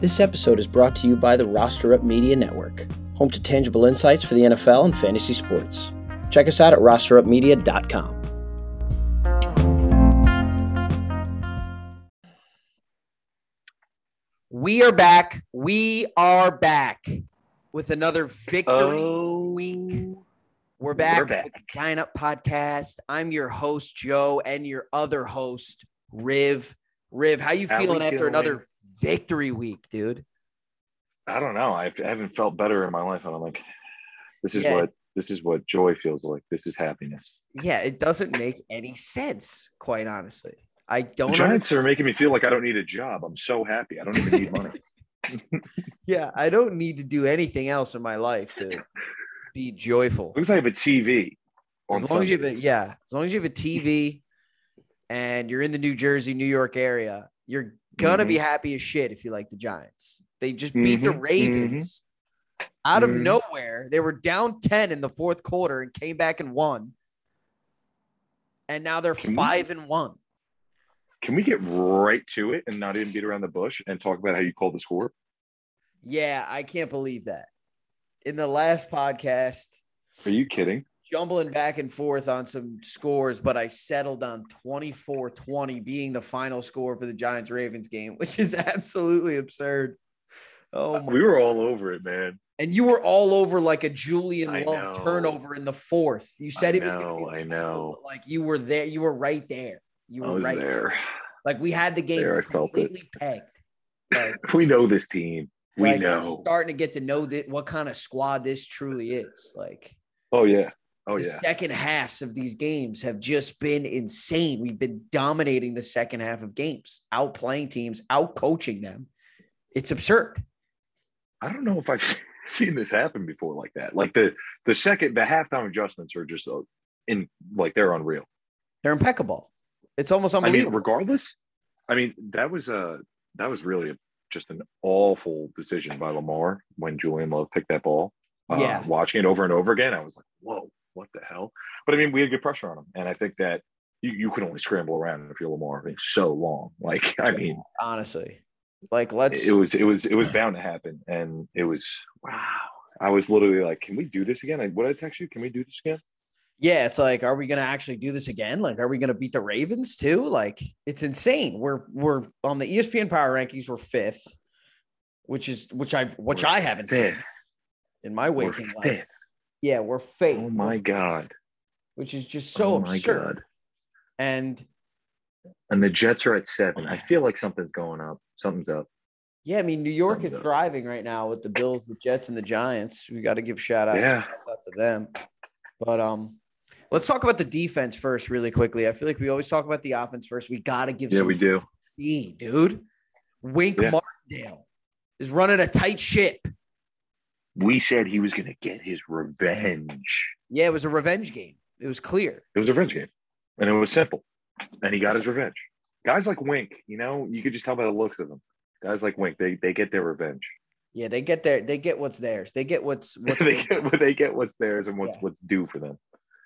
This episode is brought to you by the Roster Up Media Network, home to tangible insights for the NFL and fantasy sports. Check us out at rosterupmedia.com. We are back. We are back with another victory Oh, week. We're back, We're back. with the Line Up Podcast. I'm your host, Joe, and your other host, Riv. Riv, how you How feeling we after doing? another victory week, dude? I don't know. I've, I haven't felt better in my life. And I'm like, this is Yeah. what this is what joy feels like. This is happiness. Yeah, it doesn't make any sense, quite honestly. I don't Giants are making me feel like I don't need a job. I'm so happy. I don't even need money. Yeah, I don't need to do anything else in my life to be joyful. As long as I have a TV. As long as you have a, yeah, as long as you have a TV and you're in the New Jersey, New York area, you're gonna be happy as shit if you like the Giants. They just beat the Mhm, Ravens out of Mhm. nowhere. They were down 10 in the fourth quarter and came back and won. And now they're Can we- five and one. Can we get right to it and not even beat around the bush and talk about how you called the score? Yeah, I can't believe that. In the last podcast, Are you kidding? Jumbling back and forth on some scores, but I settled on 24 20 being the final score for the Giants Ravens game, which is absolutely absurd. Oh my. We were all over it, man. And you were all over like a Julian I Love know. turnover in the fourth. You said I it was know, be I know. like you were there, you were right there. You were right there. Like we had the game There, I felt it. completely pegged. Like We know this team. We like, know. starting to get to know that what kind of squad this truly is. Like Oh yeah. Oh the yeah. second halves of these games have just been insane. We've been dominating the second half of games, outplaying teams, out coaching them. It's absurd. I don't know if I've seen this happen before like that. Like the the second the halftime adjustments are just uh, in like they're unreal. They're impeccable. It's almost I mean, unbelievable. regardless, I mean that was a that was really a, just an awful decision by Lamar when Julian Love picked that ball. Uh, Yeah. watching it over and over again, I was like, "Whoa, what the hell?" But I mean, we had good pressure on him, and I think that you, you can only scramble around if you're Lamar. I so long. Like, I mean, honestly, like let's. it was it was it was bound to happen, and it was wow. I was literally like, "Can we do this again?" I, what did I text you? Can we do this again? yeah, it's like, are we gonna actually do this again? Like, are we gonna beat the Ravens too? Like, it's insane. We're we're on the ESPN Power Rankings. We're fifth, which is which I've which We're I haven't seen in my waking life. fifth. Yeah, we're fake. Oh my We're- god! Which is just so oh my absurd. god! And And the Jets are at seven. I feel like something's going up. Something's up. Yeah, I mean, New York is Thumbs up. thriving right now with the Bills, the Jets, and the Giants. We got to give shout outs Yeah. out to them. But um, let's talk about the defense first, really quickly. I feel like we always talk about the offense first. We got to give Yeah, some we do. speed, dude. Wink Yeah. Martindale is running a tight ship. We said he was going to get his revenge. Yeah, it was a revenge game. It was clear. It was a revenge game, and it was simple. And he got his revenge. Guys like Wink, you know, you could just tell by the looks of them. Guys like Wink, they they get their revenge. Yeah, they get their they get what's theirs. They get what's what's they get they get what's theirs and what's Yeah. what's due for them.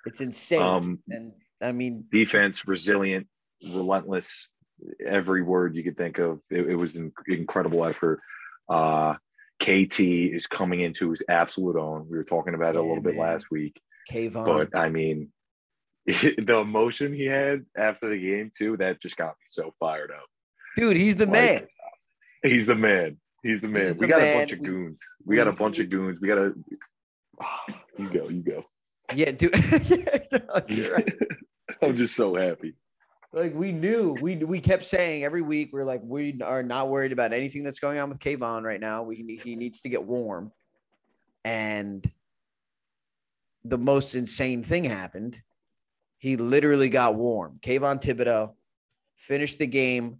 it's insane. Um, and I mean, defense, resilient, relentless, every word you could think of. It, it was an incredible effort. Uh, KT is coming into his absolute own. We were talking about it a Yeah, little bit last week, Kayvon. but I mean, the emotion he had after the game too, that just got me so fired up. dude, he's the Like, man. He's the man. He's the man. He's we the got man. a bunch of goons. We got a bunch of goons. We got a. you go. You go. Yeah, dude. Right. I'm just so happy. Like we knew we we kept saying every week we're like we are not worried about anything that's going on with Kayvon right now. We he needs to get warm, and the most insane thing happened. He literally got warm. Kayvon Thibodeaux finished the game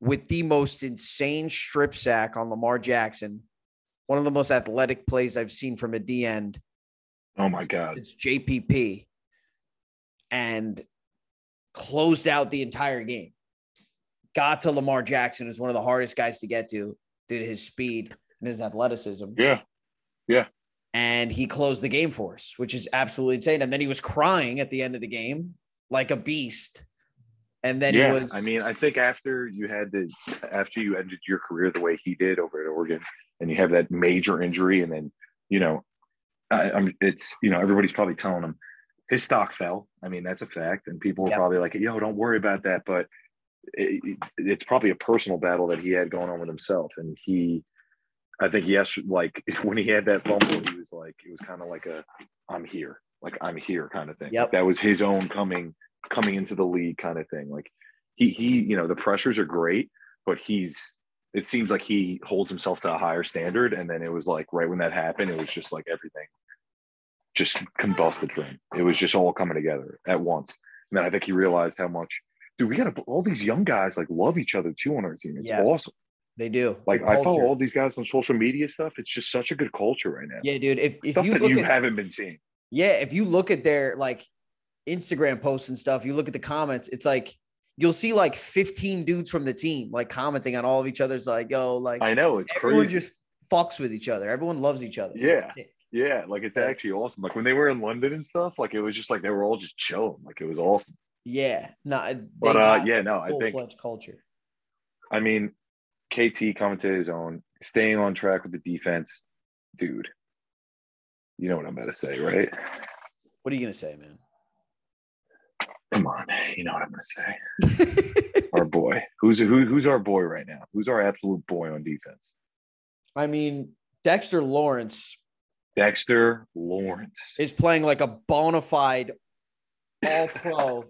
with the most insane strip sack on Lamar Jackson. One of the most athletic plays I've seen from a D end Oh my god. it's JPP and closed out the entire game. Got to Lamar Jackson is one of the hardest guys to get to due to his speed and his athleticism. Yeah. Yeah. And he closed the game for us, which is absolutely insane. And then he was crying at the end of the game like a beast. And then yeah, he was I mean, I think after you had the after you ended your career the way he did over at Oregon, and you have that major injury, and then you know, I, I'm it's you know everybody's probably telling him his stock fell. I mean, that's a fact, and people are Yep. probably like, "Yo, don't worry about that." But it, it- it's probably a personal battle that he had going on with himself, and he, I think, yes, like when he had that fumble, he was like, it was kind of like a, "I'm here," like I'm here kind of thing. Yep. That was his own coming coming into the league kind of thing. Like he he, you know, the pressures are great, but he's. It seems like he holds himself to a higher standard, and then it was like right when that happened, it was just like everything just combusted for him. It was just all coming together at once. And then I think he realized how much, dude, we got to, all these young guys like love each other too on our team. It's Yeah. awesome. they do. Like The I follow all these guys on social media stuff. It's just such a good culture right now. Yeah, dude. If if Stuff you look you at haven't been seeing. Yeah, if you look at their like Instagram posts and stuff, you look at the comments, it's like you'll see like 15 dudes from the team like commenting on all of each other's like, yo, like I know it's everyone crazy. just fucks with each other. Everyone loves each other. Yeah. Yeah, like it's actually awesome. Like when they were in London and stuff, like it was just like they were all just chilling. Like it was awesome. Yeah. No, But, uh, yeah, no, I think- culture. I mean, KT coming to his own, staying on track with the defense, dude. You know what I'm about to say, right? What are you gonna say, man? Come on, you know what I'm gonna say. our boy. Who's who, who's our boy right now? Who's our absolute boy on defense? I mean, Dexter Lawrence Dexter Lawrence. is playing like a bona fide all pro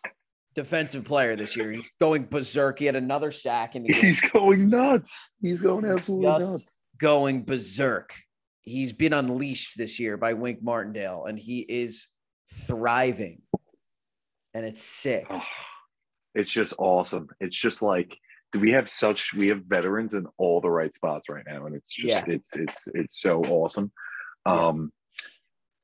defensive player this year. He's going berserk. He had another sack in the game. He's going nuts. He's going absolutely just nuts. going berserk. He's been unleashed this year by Wink Martindale, and he is thriving. And it's sick. Oh, it's just awesome. It's just like do we have such we have veterans in all the right spots right now, and it's just Yeah. it's it's it's so awesome. Um,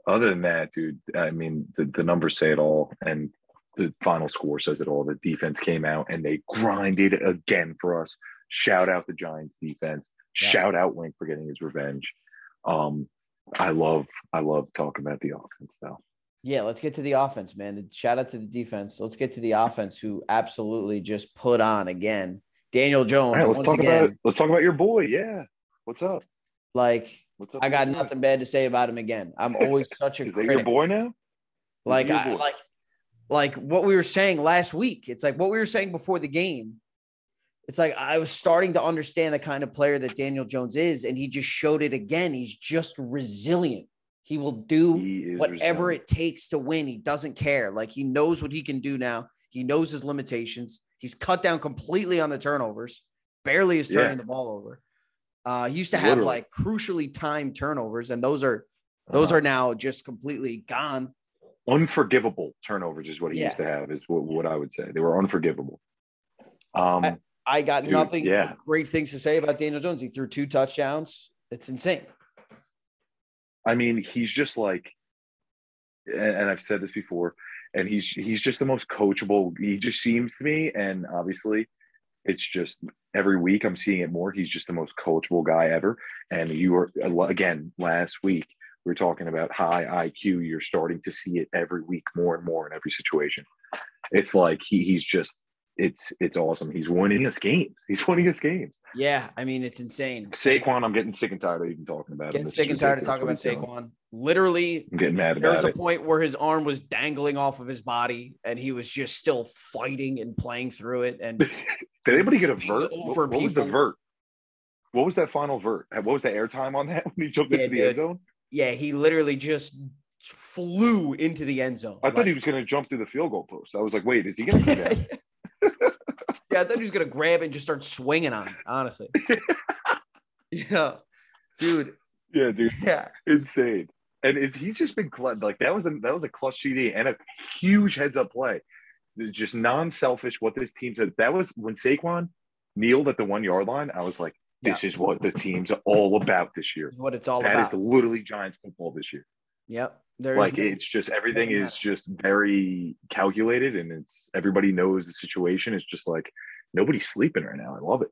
other than that, dude, I mean the, the numbers say it all, and the final score says it all. The defense came out and they grinded again for us. Shout out the Giants defense. Yeah. Shout out Wink for getting his revenge. Um, I love I love talking about the offense though. Yeah, let's get to the offense, man. Shout out to the defense. Let's get to the offense, who absolutely just put on again. Daniel Jones, right, let's once talk again, about let's talk about your boy. Yeah, what's up? like? I got nothing bad to say about him again. I'm always such a Is that your boy now? like I, boy? like like what we were saying last week. It's like what we were saying before the game. It's like i was starting to understand the kind of player that daniel jones is and he just showed it again. He's just resilient. He will do He whatever resilient. it takes to win. He doesn't care. Like he knows what he can do now. He knows his limitations. He's cut down completely on the turnovers barely is turning Yeah. the ball over uh he used to have Literally. like crucially timed turnovers and those are those Uh, are now just completely gone unforgivable turnovers is what he Yeah. used to have is what, what I would say. They were unforgivable. Um I- I got Dude, nothing yeah. great things to say about Daniel Jones. He threw two touchdowns. It's insane. I mean, he's just like and, and I've said this before, and he's he's just the most coachable. He just seems to me, and obviously it's just every week I'm seeing it more. He's just the most coachable guy ever. And you were again last week we were talking about high IQ. You're starting to see it every week more and more in every situation. It's like he he's just it's it's awesome. He's winning us games. He's winning us games. Yeah, I mean it's insane. Saquon, I'm getting sick and tired of even talking about him. Getting sick and tired of talking about doing. Saquon. Literally, I'm getting mad there was a it. point where his arm was dangling off of his body, and he was just still fighting and playing through it. And Did anybody get a vert? What, what was the vert? What was that final vert? What was the airtime on that when he jumped Yeah, into the end zone? yeah, he literally just flew into the end zone. I thought he was going to jump through the field goal post. I was like, wait, is he going to come down? yeah, I thought he was gonna grab it and just start swinging on it. Honestly, yeah, dude. yeah, dude, Yeah, insane. And it, he's just been cl- like that was a that was a clutch CD and a huge heads up play. Just non-selfish. What this team said. That was when Saquon kneeled at the one yard line. I was like, this is what the team's all about this year. is what it's all That is about. literally Giants football this year. Yep. There's like no- it's just everything is just very calculated and it's everybody knows the situation it's just like nobody's sleeping right now i love it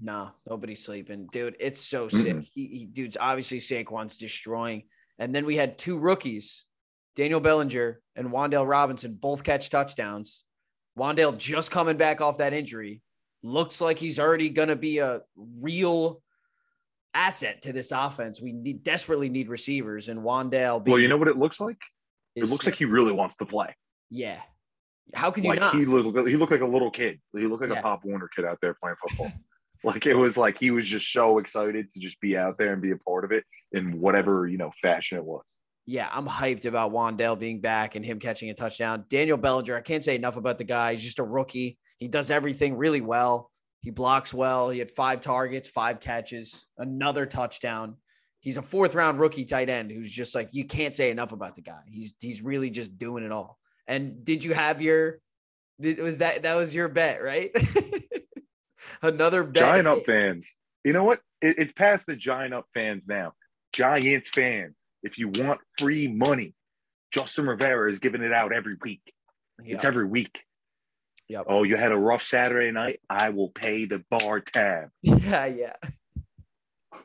no, nobody's sleeping, dude. It's so sick. Mm-mm. He, he, dude's obviously Saquon's destroying. And then we had two rookies, Daniel Bellinger and Wan'Dale Robinson, both catch touchdowns. Wan'Dale just coming back off that injury looks like he's already going to be a real asset to this offense. We need, desperately need receivers, and Wan'Dale. Well, you know what it looks like? It looks like he really wants to play. Yeah. How can you like not? he looked, he looked like a little kid. He looked like Yeah. a Pop Warner kid out there playing football. like it was like he was just so excited to just be out there and be a part of it in whatever you know fashion it was. Yeah, I'm hyped about Wan'Dale being back and him catching a touchdown. Daniel Bellinger, I can't say enough about the guy. He's just a rookie. He does everything really well. He blocks well. He had five targets, five catches, another touchdown. He's a fourth round rookie tight end who's just like you can't say enough about the guy. He's he's really just doing it all. And did you have your was that that was your bet, right? another bet. Giant up fans. You know what? It, it's past the giant up fans now. Giants fans. If you want free money, Justin Rivera is giving it out every week. It's every week. Yep. Oh, you had a rough Saturday night. I will pay the bar tab. yeah, yeah.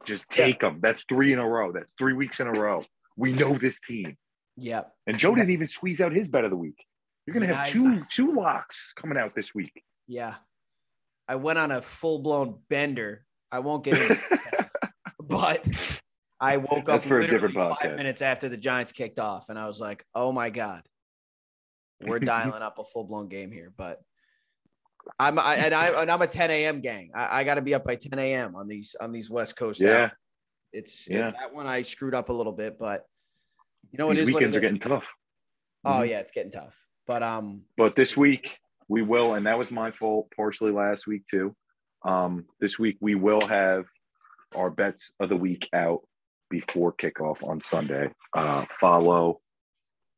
Just take them. That's three in a row. That's three weeks in a row. We know this team. Yeah. And Joe didn't even squeeze out his bet of the week. You're gonna have I- two two locks coming out this week. Yeah. I went on a full blown bender. I won't get into but I woke That's up for a different five minutes after the Giants kicked off, and I was like, "Oh my god, we're dialing up a full blown game here." But I'm I, and I and I'm a 10 a.m. gang. I, I got to be up by 10 a.m. on these on these West Coast. Yeah, hours. it's Yeah. that one I screwed up a little bit, but you know it these is what weekends it are getting is. tough. Oh Mhm. yeah, it's getting tough. But um, But this week we will, and that was my fault partially last week too. Um, this week we will have our bets of the week out before kickoff on Sunday. Uh, follow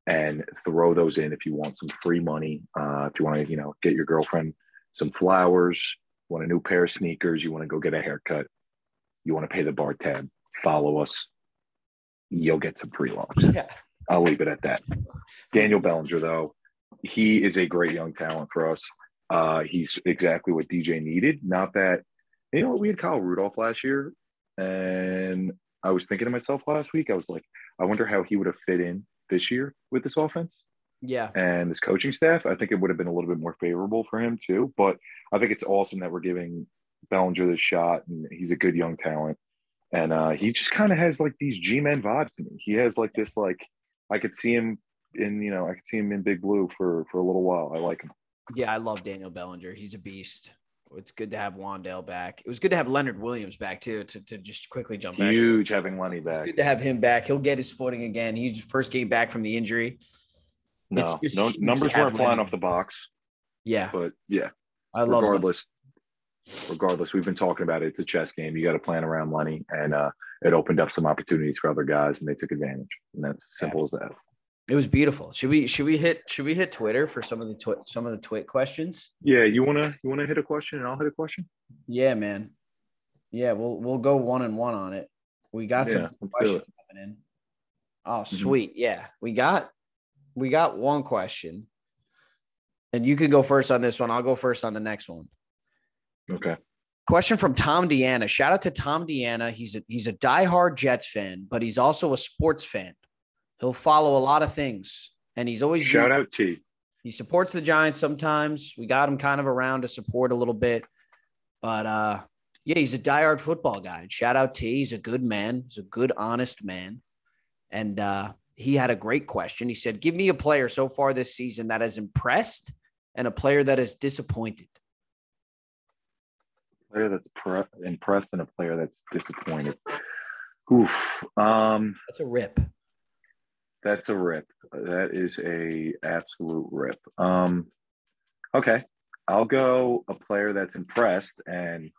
and throw those in if you want some free money. Uh, if you want to, you know, get your girlfriend some flowers, want a new pair of sneakers, you want to go get a haircut, you want to pay the bar tab, follow us. You'll get some free locks. yeah, I'll leave it at that. Daniel Bellinger, though, he is a great young talent for us. Uh, he's exactly what DJ needed. Not that, you know, what we had Kyle Rudolph last year, and I was thinking to myself last week, I was like, I wonder how he would have fit in this year with this offense yeah, and this coaching staff. I think it would have been a little bit more favorable for him too. But I think it's awesome that we're giving Bellinger this shot, and he's a good young talent. And uh, he just kind of has like these G-men vibes to me. He has like this like I could see him in you know I could see him in Big Blue for for a little while. I like him. Yeah, I love Daniel Bellinger. He's a beast. It's good to have Wan'Dale back. It was good to have Leonard Williams back too. To, to just quickly jump back. Huge having Lenny It's back. good to have him back. He'll get his footing again. He's first game back from the injury. No, no numbers weren't flying off the box, Yeah, but yeah. I love. Regardless, regardless, we've been talking about it. It's a chess game. You got to plan around Lenny, and uh, it opened up some opportunities for other guys, and they took advantage. And that's simple as that. It was beautiful. Should we should we hit should we hit Twitter for some of the twi- some of the twit questions? Yeah, you wanna you wanna hit a question, and I'll hit a question. Yeah, man. Yeah, we'll we'll go one and one on it. We got Yeah, some questions coming in. Oh, mm-hmm. sweet. Yeah, we got we got one question, and you can go first on this one. I'll go first on the next one. Okay. Question from Tom Deanna. Shout out to Tom Deanna. He's a he's a diehard Jets fan, but he's also a sports fan. He'll follow a lot of things, and he's always Shout out T. he supports the Giants sometimes. We got him kind of around to support a little bit. But uh yeah, he's a diehard football guy. Shout out T. He's a good man. He's a good, honest man. And uh he had a great question. He said, Give me a player so far this season that has impressed and a player that has disappointed. Player that's pre- impressed and a player that's disappointed. Oof. Um, That's a rip. That's a rip. That is a absolute rip. Um, okay. I'll go a player that's impressed, and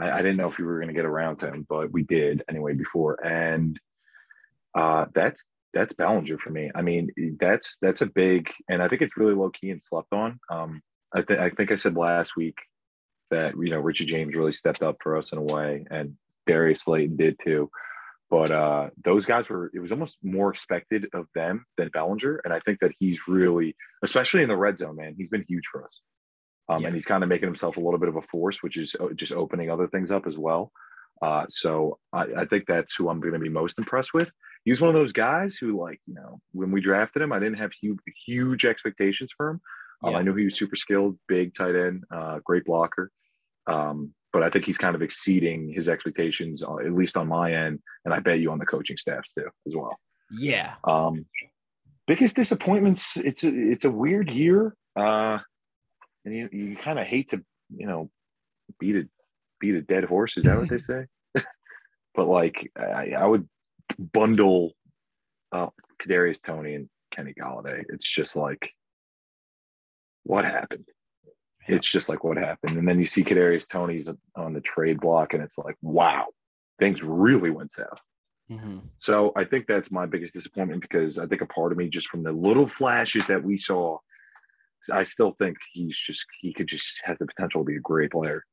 I, I didn't know if you were going to get around to him, but we did anyway before, and uh, that's that's Bellinger for me. I mean, that's that's a big, and I think it's really low key and slept on. Um, I think I think I said last week that you know Richie James really stepped up for us in a way, and Darius Slayton did too. But uh, those guys were, it was almost more expected of them than Bellinger. And I think that he's really, especially in the red zone, man, he's been huge for us. Um, Yeah. And he's kind of making himself a little bit of a force, which is uh, just opening other things up as well. Uh, so I, I think that's who I'm going to be most impressed with. He was one of those guys who, like, you know, when we drafted him, I didn't have huge, huge expectations for him. Um, Yeah. I knew he was super skilled, big tight end, uh, great blocker. Um, but I think he's kind of exceeding his expectations, uh, at least on my end, and I bet you on the coaching staffs too, as well. Yeah. Um, biggest disappointments. It's a it's a weird year, uh, and you you kind of hate to you know beat a beat a dead horse. Is that what they say? but like I, I would bundle uh, Kadarius Toney and Kenny Golladay. It's just like what happened. It's just like what happened, and then you see Kadarius Toney's on the trade block, and it's like wow, things really went south. Mhm. So I think that's my biggest disappointment because I think a part of me, just from the little flashes that we saw, I still think he's just he could just has the potential to be a great player.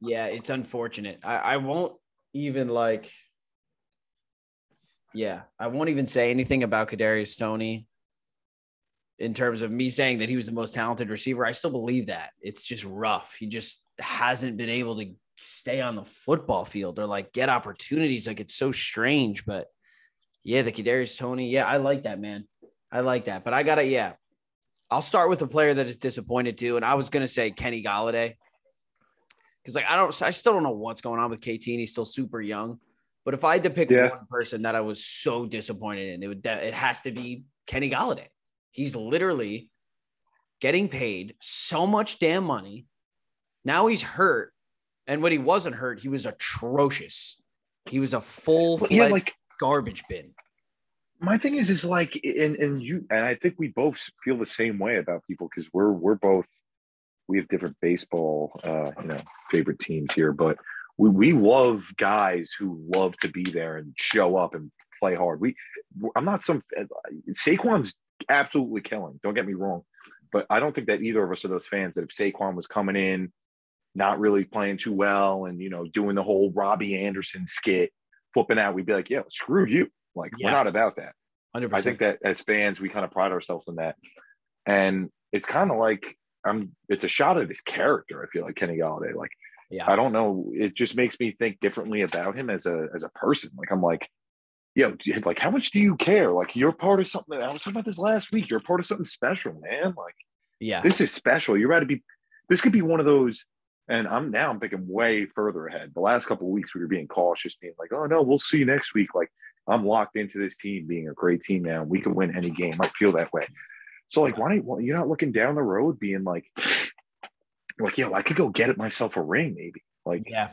Yeah, it's unfortunate. I, I won't even like. Yeah, I won't even say anything about Kadarius Stoney. In terms of me saying that he was the most talented receiver, I still believe that. It's just rough. He just hasn't been able to stay on the football field or like get opportunities. Like it's so strange. But yeah, the Kadarius Toney. Yeah, I like that man. I like that. But I gotta. Yeah, I'll start with a player that is disappointed too. And I was gonna say Kenny Golladay because like I don't, I still don't know what's going on with KT, and he's still super young. But if I had to pick Yeah. one person that I was so disappointed in, it would it has to be Kenny Golladay. He's literally getting paid so much damn money. Now he's hurt, and when he wasn't hurt, he was atrocious. He was a full yeah, like garbage bin. my thing is, is like, and and you and I think we both feel the same way about people because we're we're both we have different baseball, uh, you know, favorite teams here, but we we love guys who love to be there and show up and play hard. We, I'm not some Saquon's absolutely killing. Don't get me wrong, but I don't think that either of us are those fans that if Saquon was coming in, not really playing too well, and you know, doing the whole Robbie Anderson skit, flipping out, we'd be like, yeah, screw you. Like Yeah. we're not about that. Hundred I think that as fans, we kind of pride ourselves in that, and it's kind of like I'm. It's a shot at his character. I feel like Kenny Golladay. Like Yeah. I don't know. It just makes me think differently about him as a as a person. Like I'm like, yo, like how much do you care? Like you're part of something. I was talking about this last week. You're part of something special, man. Like Yeah. this is special. You're about to be. This could be one of those. And I'm now I'm thinking way further ahead. The last couple of weeks we were being cautious, being like, oh no, we'll see you next week. Like I'm locked into this team being a great team now. We can win any game. I feel that way. So like, why don't why- you're not looking down the road, being like, like, yo, I could go get it myself a ring, maybe. Like Yeah.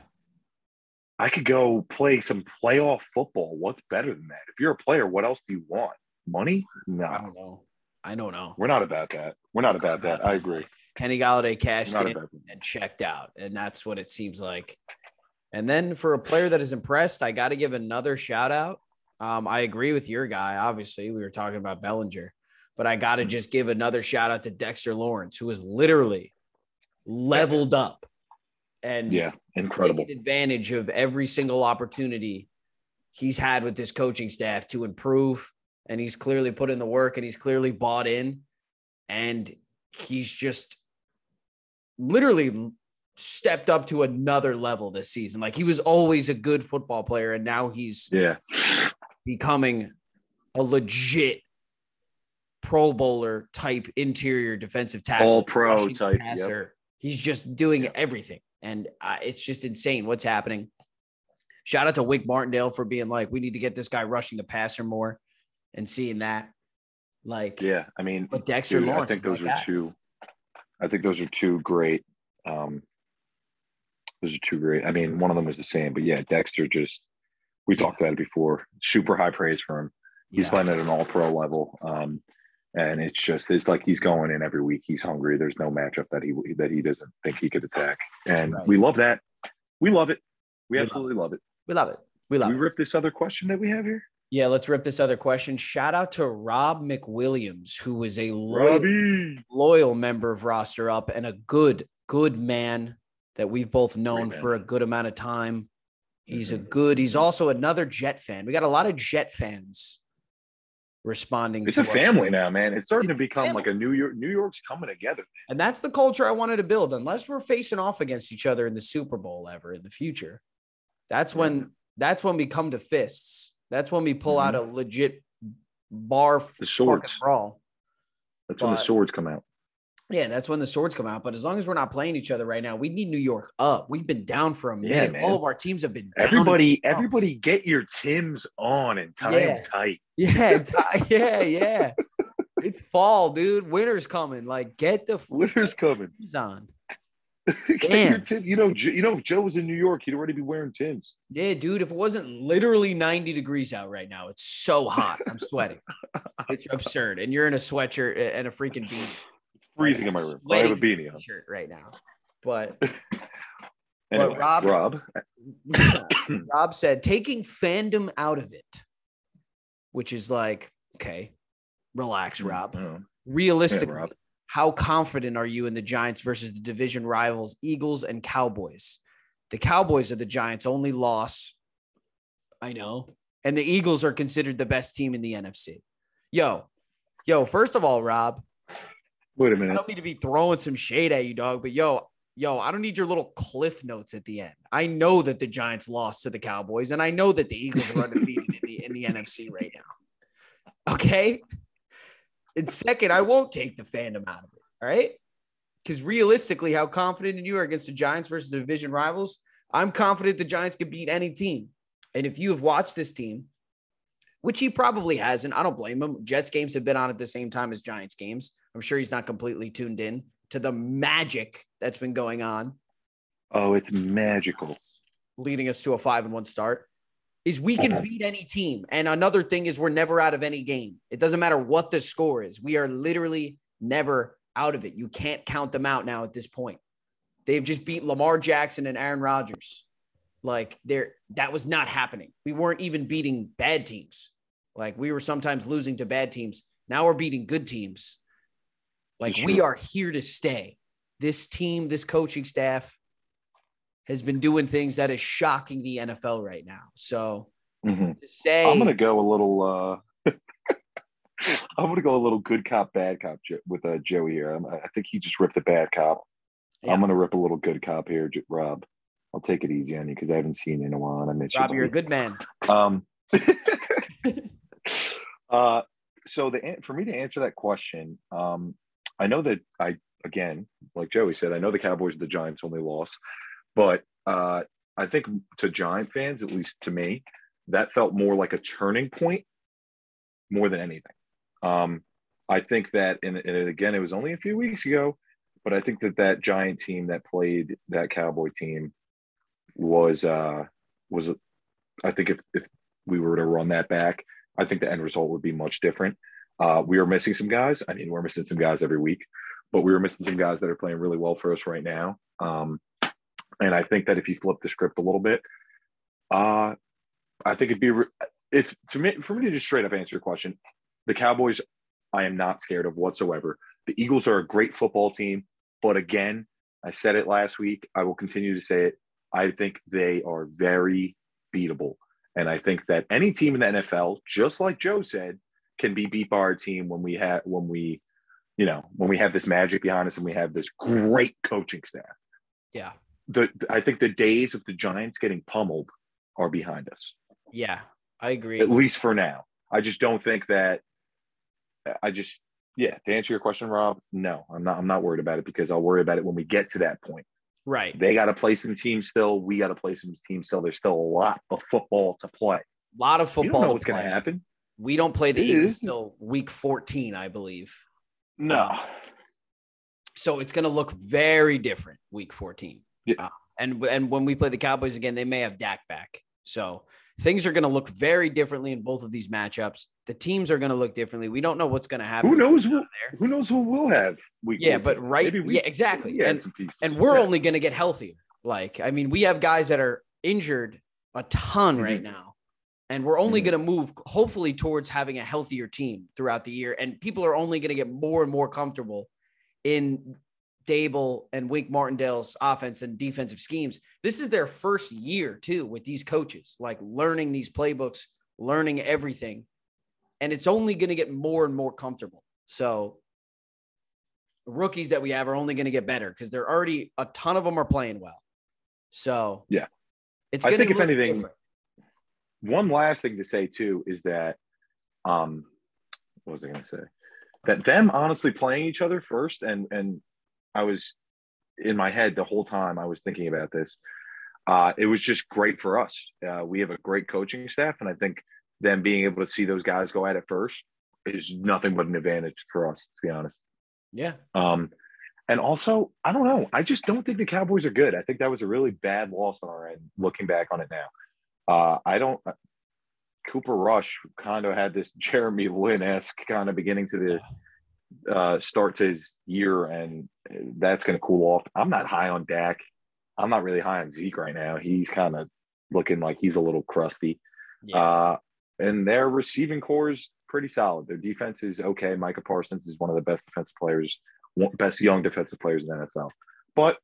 I could go play some playoff football. What's better than that? If you're a player, what else do you want? Money? No. I don't know. I don't know. we're not about that. We're not about that. I agree. Kenny Golladay cashed in. and checked out. And that's what it seems like. And then for a player that is impressed, I got to give another shout out. Um, I agree with your guy. Obviously, we were talking about Bellinger, but I got to just give another shout out to Dexter Lawrence, who was literally leveled up and Yeah, incredible. advantage of every single opportunity he's had with this coaching staff to improve. And he's clearly put in the work and he's clearly bought in. And he's just literally stepped up to another level this season. Like he was always a good football player, and now he's Yeah, becoming a legit Pro Bowler type interior defensive tackle, All pro type, yep. passer. He's just doing Yep. everything, and uh, it's just insane what's happening. Shout out to Wink Martindale for being like, we need to get this guy rushing the passer more, and seeing that. Like, yeah. I mean, but Dexter Dude, I think those like are that. two. I think those are two great. Um, those are two great. I mean, one of them was the same, but yeah, Dexter just. We Yeah. talked about it before. Super high praise for him. He's Yeah. playing at an all-pro level, um, and it's just it's like he's going in every week. He's hungry. There's no matchup that he that he doesn't think he could attack, and Right. we love that. We love it. We, We love absolutely love it. We love it. We love we it. rip this other question that we have here. Yeah, let's rip this other question. Shout out to Rob McWilliams, who is a loyal, Robbie. loyal member of Roster Up and a good, good man that we've both known for a good amount of time. He's a Mhm. good, he's also another Jet fan. We got a lot of Jet fans responding. It's to a family now, man. It's starting to It's a become like a New York. New York's coming together. And that's the culture I wanted to build. Unless we're facing off against each other in the Super Bowl ever in the future, that's when that's when we come to fists. That's when we pull out mm-hmm. a legit bar The swords. brawl. That's when the swords come out. Yeah, that's when the swords come out. But as long as we're not playing each other right now, we need New York up. We've been down for a minute. man. All of our teams have been Everybody, down. everybody, get your Tims on and tie Yeah. them tight. Yeah, ti- yeah, yeah. it's fall, dude. Winter's coming. Like, get the Winter's coming. He's on. Get your Damn. Tim- You know, you know, if Joe was in New York, he'd already be wearing Tims. Yeah, dude. If it wasn't literally 90 degrees out right now, it's so hot. I'm sweating. it's absurd. And you're in a sweatshirt and a freaking beanie freezing in my room. I have a beanie on. shirt right now. But Anyway, Rob- Rob, Rob said taking fandom out of it, which is like, okay, relax, mm, Rob. Oh, Realistically, Rob. how confident are you in the Giants versus the division rivals, Eagles and Cowboys? The Cowboys are the Giants' only loss. I know. And the Eagles are considered the best team in the NFC. Yo, yo, first of all, Rob, Wait a I minute. don't mean to be throwing some shade at you, dog, but yo, yo, I don't need your little cliff notes at the end. I know that the Giants lost to the Cowboys, and I know that the Eagles are undefeated in the in the NFC right now. Okay. And second, I won't take the fandom out of it. All right. Because realistically, how confident are you are against the Giants versus the division rivals, I'm confident the Giants can beat any team. And if you have watched this team, which he probably hasn't, I don't blame him. Jets games have been on at the same time as Giants games. I'm sure he's not completely tuned in to the magic that's been going on, Oh, it's magical. leading us to a five and one start. Is we can Uh-huh. beat any team. And another thing is we're never out of any game. It doesn't matter what the score is. We are literally never out of it. You can't count them out now at this point. They've just beat Lamar Jackson and Aaron Rodgers. Like there, that was not happening. We weren't even beating bad teams. Like we were sometimes losing to bad teams. Now we're beating good teams. Like That's we are here to stay. This team, this coaching staff has been doing things that is shocking the NFL right now. So Mhm. to say I'm gonna go a little. uh I'm gonna go a little good cop, bad cop with uh, Joey here. I'm, I think he just ripped the bad cop. Yeah. I'm gonna rip a little good cop here, J- Rob. I'll take it easy on you because I haven't seen you in a while and I miss Rob, you. Rob, you're a good man. Um, uh, so the for me to answer that question, um, I know that I again, like Joey said, I know the Cowboys are the Giants' only loss, but uh, I think to Giant fans, at least to me, that felt more like a turning point more than anything. Um, I think that, and, and again, it was only a few weeks ago, but I think that that Giant team that played that Cowboy team was uh, was I think if if we were to run that back, I think the end result would be much different. Uh, we are missing some guys. I mean, we're missing some guys every week, but we were missing some guys that are playing really well for us right now. Um, and I think that if you flip the script a little bit, uh, I think it'd be re- if me for me to just straight up answer your question, the Cowboys, I am not scared of whatsoever. The Eagles are a great football team, but again, I said it last week. I will continue to say it. I think they are very beatable. And I think that any team in the NFL, just like Joe said, can be beat by our team when we have when we, you know, when we have this magic behind us and we have this great coaching staff. Yeah. The I think the days of the Giants getting pummeled are behind us, Yeah. I agree. at least for now. I just don't think that. I just yeah. To answer your question, Rob, no, I'm not. I'm not worried about it because I'll worry about it when we get to that point. Right. They got to play some teams still. We got to play some teams still. There's still a lot of football to play. A lot of You football. don't know what's going to happen. We don't play the Eagles is. till week 14, I believe. No. So it's going to look very different week 14. Yeah. Uh, and and when we play the Cowboys again, they may have Dak back. So things are going to look very differently in both of these matchups. The teams are going to look differently. We don't know what's going to happen. Who knows who, who knows who we'll have week Yeah, 14. but right- we- yeah, exactly. we And- And we're Yeah. only going to get healthier. Like, I mean, we have guys that are injured a ton Mhm. right now. And we're only Mhm. going to move, hopefully, towards having a healthier team throughout the year. And people are only going to get more and more comfortable in Daboll and Wink Martindale's offense and defensive schemes. This is their first year, too, with these coaches, like learning these playbooks, learning everything. And it's only going to get more and more comfortable. So, rookies that we have are only going to get better because they're already a ton of them are playing well. So Yeah. it's I going to think if anything- different. One last thing to say too is that, um, what was I going to say? that them honestly playing each other first, and and I was in my head the whole time I was thinking about this. Uh, it was just great for us. Uh, we have a great coaching staff, and I think them being able to see those guys go at it first is nothing but an advantage for us, to be honest. Yeah. Um, and also, I don't know. I just don't think the Cowboys are good. I think that was a really bad loss on our end. Looking back on it now, uh, I don't. Cooper Rush kind of had this Jeremy Lin esque kind of beginning to the uh, start to his year, and that's going to cool off. I'm not high on Dak. I'm not really high on Zeke right now. He's kind of looking like he's a little crusty. Yeah. Uh, and their receiving corps is pretty solid. Their defense is okay. Micah Parsons is one of the best defensive players best young defensive players in the NFL. But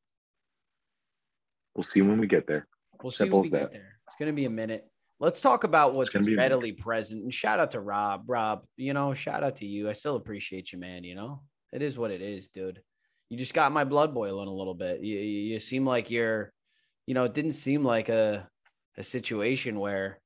we'll see when we get there. We'll see Simple when we get there. It's going to be a minute. Let's talk about what's readily present. And shout out to Rob. Rob, you know, shout out to you. I still appreciate you, man. You know, it is what it is, dude. You just got my blood boiling a little bit. You, you seem like you're, you know, it didn't seem like a, a situation where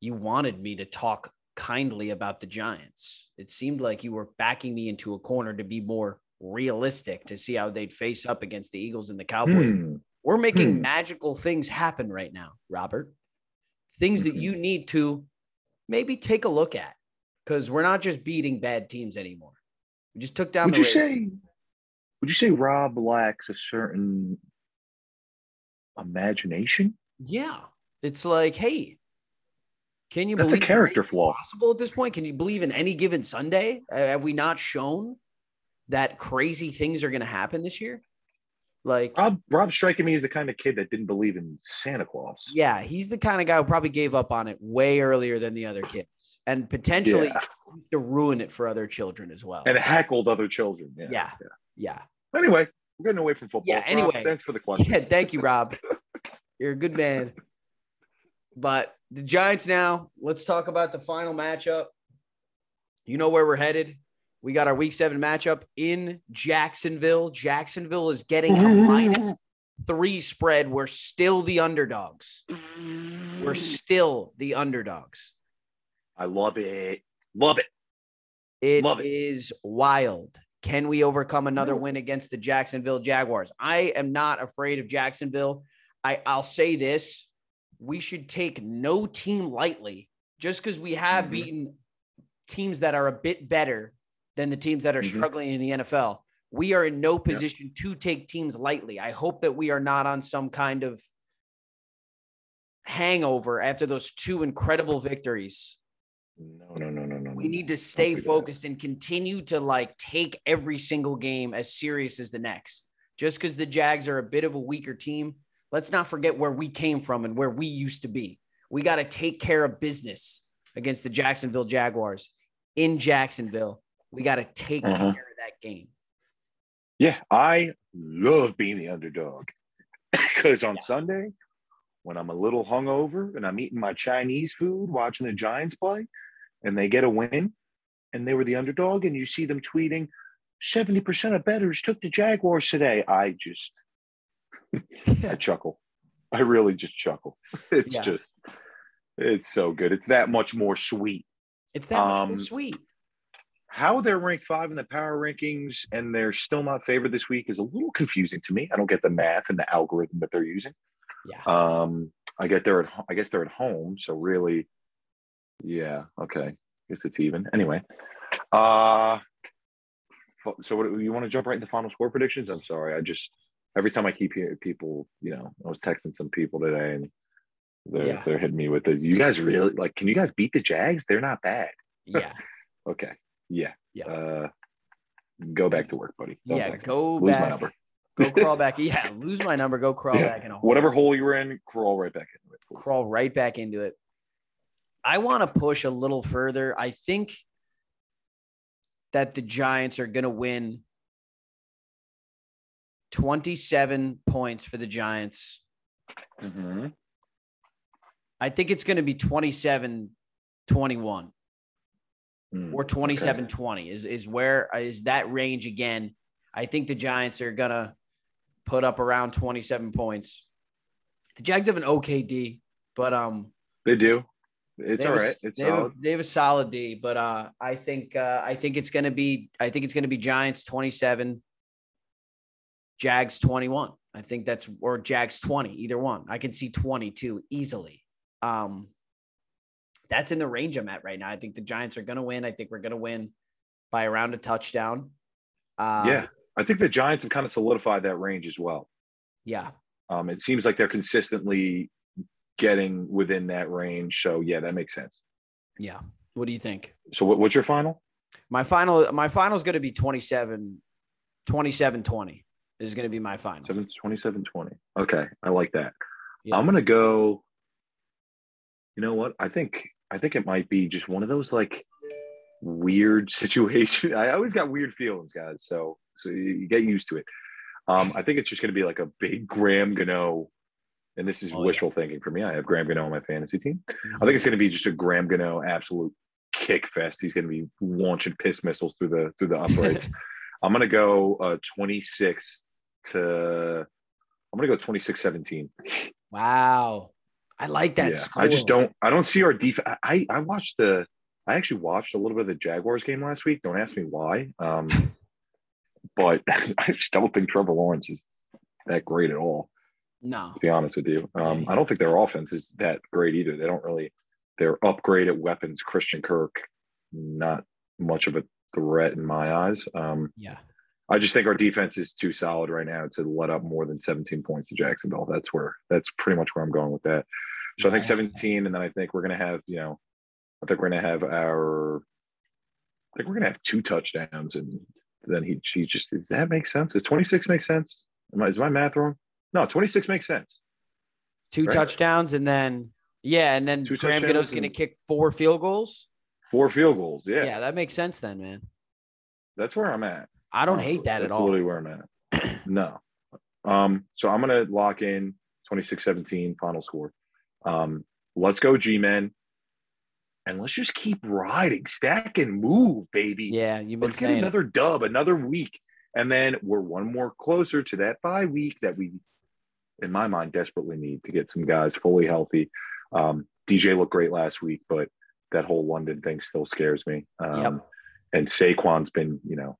you wanted me to talk kindly about the Giants. It seemed like you were backing me into a corner to be more realistic to see how they'd face up against the Eagles and the Cowboys. Hmm. We're making hmm. magical things happen right now, Robert. Things that you need to maybe take a look at because we're not just beating bad teams anymore. We just took down. Would you say? Would you say Rob lacks a certain imagination? Yeah, it's like, hey, can you That's believe a character flaw possible at this point? Can you believe in any given Sunday? Have we not shown that crazy things are going to happen this year. Like Rob, Rob striking me as the kind of kid that didn't believe in Santa Claus. Yeah, he's the kind of guy who probably gave up on it way earlier than the other kids, and potentially yeah. to ruin it for other children as well. And heckled other children. Yeah, yeah, yeah. yeah. Anyway, we're getting away from football. Yeah. Anyway, Rob, thanks for the question. Yeah, thank you, Rob. You're a good man. But the Giants now. Let's talk about the final matchup. You know where we're headed. We got our week seven matchup in Jacksonville. Jacksonville is getting a minus three spread. We're still the underdogs. We're still the underdogs. I love it. Love it. It love is wild. Can we overcome another win against the Jacksonville Jaguars? I am not afraid of Jacksonville. I, I'll say this we should take no team lightly just because we have mm-hmm. beaten teams that are a bit better than the teams that are mm-hmm. struggling in the NFL. We are in no position yep. to take teams lightly. I hope that we are not on some kind of hangover after those two incredible victories. No, no, no, no, no. We need to stay focused that. and continue to like take every single game as serious as the next. Just because the Jags are a bit of a weaker team, let's not forget where we came from and where we used to be. We got to take care of business against the Jacksonville Jaguars in Jacksonville we got to take uh-huh. care of that game. Yeah, I love being the underdog because on yeah. Sunday, when I'm a little hungover and I'm eating my Chinese food, watching the Giants play, and they get a win, and they were the underdog, and you see them tweeting, 70% of bettors took the Jaguars today. I just, I chuckle. I really just chuckle. It's yeah. just, it's so good. It's that much more sweet. It's that much um, more sweet how they're ranked five in the power rankings and they're still not favored this week is a little confusing to me. I don't get the math and the algorithm that they're using. Yeah. Um, I get they're at I guess they're at home, so really, yeah, okay. I guess it's even. Anyway, uh, so what you want to jump right into final score predictions? I'm sorry, I just every time I keep hearing people, you know, I was texting some people today and they're yeah. they're hitting me with it. You guys really like? Can you guys beat the Jags? They're not bad. Yeah. okay. Yeah. Yeah. Uh, go back to work, buddy. Go yeah. Go back. Go crawl back. Yeah. Lose my number. Go crawl yeah. back in a hole. Whatever hole you were in, crawl right back into it. Please. Crawl right back into it. I want to push a little further. I think that the Giants are going to win 27 points for the Giants. Mm-hmm. I think it's going to be 27 21 mm, or 27 okay. 20 is, is where is that range again. I think the Giants are going to put up around 27 points. The Jags have an OKD, but um, they do. It's They all a- It's they have, a, solid. they have a solid D, but uh, I think uh, I think it's gonna be I think it's gonna be Giants twenty seven, Jags twenty one. I think that's or Jags twenty, either one. I can see twenty two easily. Um, that's in the range I'm at right now. I think the Giants are gonna win. I think we're gonna win by around a touchdown. Uh, yeah, I think the Giants have kind of solidified that range as well. yeah, Um, it seems like they're consistently getting within that range. So yeah, that makes sense. yeah. What do you think? So what, what's your final? My final my final is going to be 27 27 20 is going to be my final. Seven, 27, 20. Okay, I like that. Yeah. I'm gonna go. You know what? I think I think it might be just one of those like weird situations. I always got weird feelings, guys. So so you, get used to it. Um, I think it's just gonna be like a big Graham Gano, and this is Oh, yeah. wishful thinking for me. I have Graham Gano on my fantasy team. I think it's gonna be just a Graham Gano absolute kick fest. He's gonna be launching piss missiles through the through the uprights. I'm gonna go uh 26 to I'm gonna go 26-17. Wow. I like that. Yeah, I just don't I don't see our defense. I I watched the I actually watched a little bit of the Jaguars game last week. Don't ask me why. Um but I just don't think Trevor Lawrence is that great at all, No. to be honest with you. Um I don't think their offense is that great either. They don't really they're upgraded weapons. Christian Kirk, not much of a threat in my eyes. Um Yeah. I just think our defense is too solid right now to let up more than 17 points to Jacksonville. That's where that's pretty much where I'm going with that. So I think 17, and then I think we're gonna have, you know, I think we're gonna have our I think we're gonna have two touchdowns and then he he just does that make sense? Does 26 make sense? Am I, is my math wrong? No, 26 makes sense. Two Right. touchdowns and then yeah, and then Two Graham Gano's going to kick four field goals. Four field goals. Yeah, Yeah. that makes sense then, man. that's where I'm at. I don't honestly. hate that at That's all. literally where I'm at. no. Um, so I'm gonna lock in 26-17 final score. Um, let's go G-Men. And let's just keep riding, stack and move, baby. Yeah, you've been let's get it. another dub, another week. And then we're one more closer to that bye week that we, in my mind, desperately need to get some guys fully healthy. Um, DJ looked great last week, but that whole London thing still scares me. Um, Yep. And Saquon's been, you know,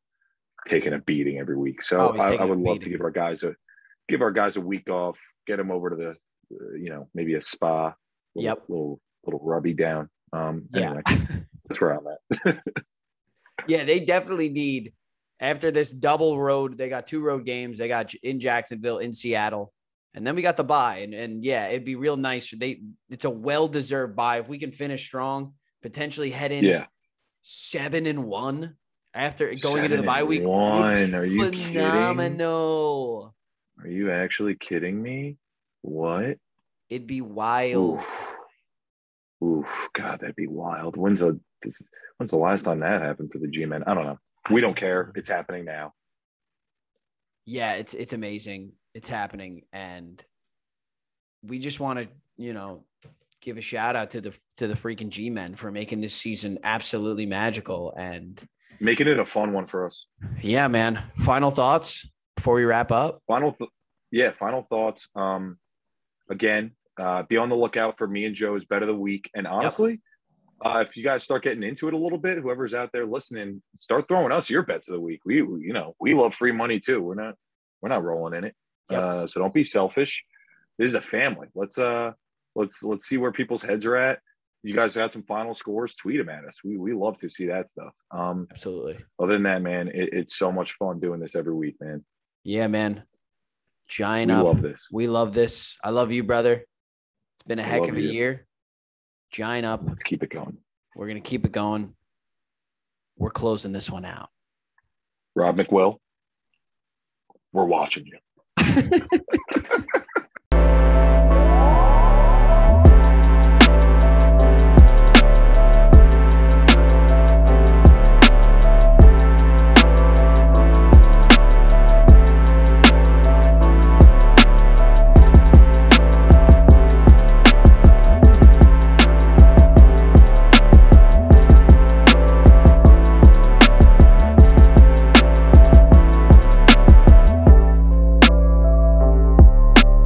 taking a beating every week. So Oh, I, I would love to give our guys a give our guys a week off, get them over to the, you know, maybe a spa, little, Yep. little little rubby down. Um, Yeah. that's where I'm at. yeah, they definitely need after this double road. They got two road games. They got in Jacksonville, in Seattle, and then we got the bye. And and yeah, it'd be real nice. They it's a well deserved bye if we can finish strong, potentially head in yeah. seven and one after going into the Seven bye week. one. Are you kidding? phenomenal? Are you actually kidding me? What? It'd be wild. Oof. Oof. God, that'd be wild. When's the when's the last time that happened for the G men? I don't know. We don't care. It's happening now. yeah, it's it's amazing. It's happening, and we just want to, you know, give a shout out to the to the freaking G men for making this season absolutely magical. And Making it a fun one for us. yeah, man. Final thoughts before we wrap up. Final, th- yeah. Final thoughts. Um, again, uh, be on the lookout for me and Joe's bet of the week. And honestly, uh, if you guys start getting into it a little bit, whoever's out there listening, start throwing us your bets of the week. We, we- you know, we love free money too. We're not, we're not rolling in it. Yep. Uh, so don't be selfish. This is a family. Let's, uh, let's, let's see where people's heads are at. You guys got some final scores? Tweet them at us. We, we love to see that stuff. Um, Absolutely. other than that, man, it, it's so much fun doing this every week, man. Yeah, man. Giant We up. love this. We love this. I love you, brother. It's been a I heck of a you. year. Giant up. Let's keep it going. We're gonna keep it going. We're closing this one out. Rob McWill, we're watching you.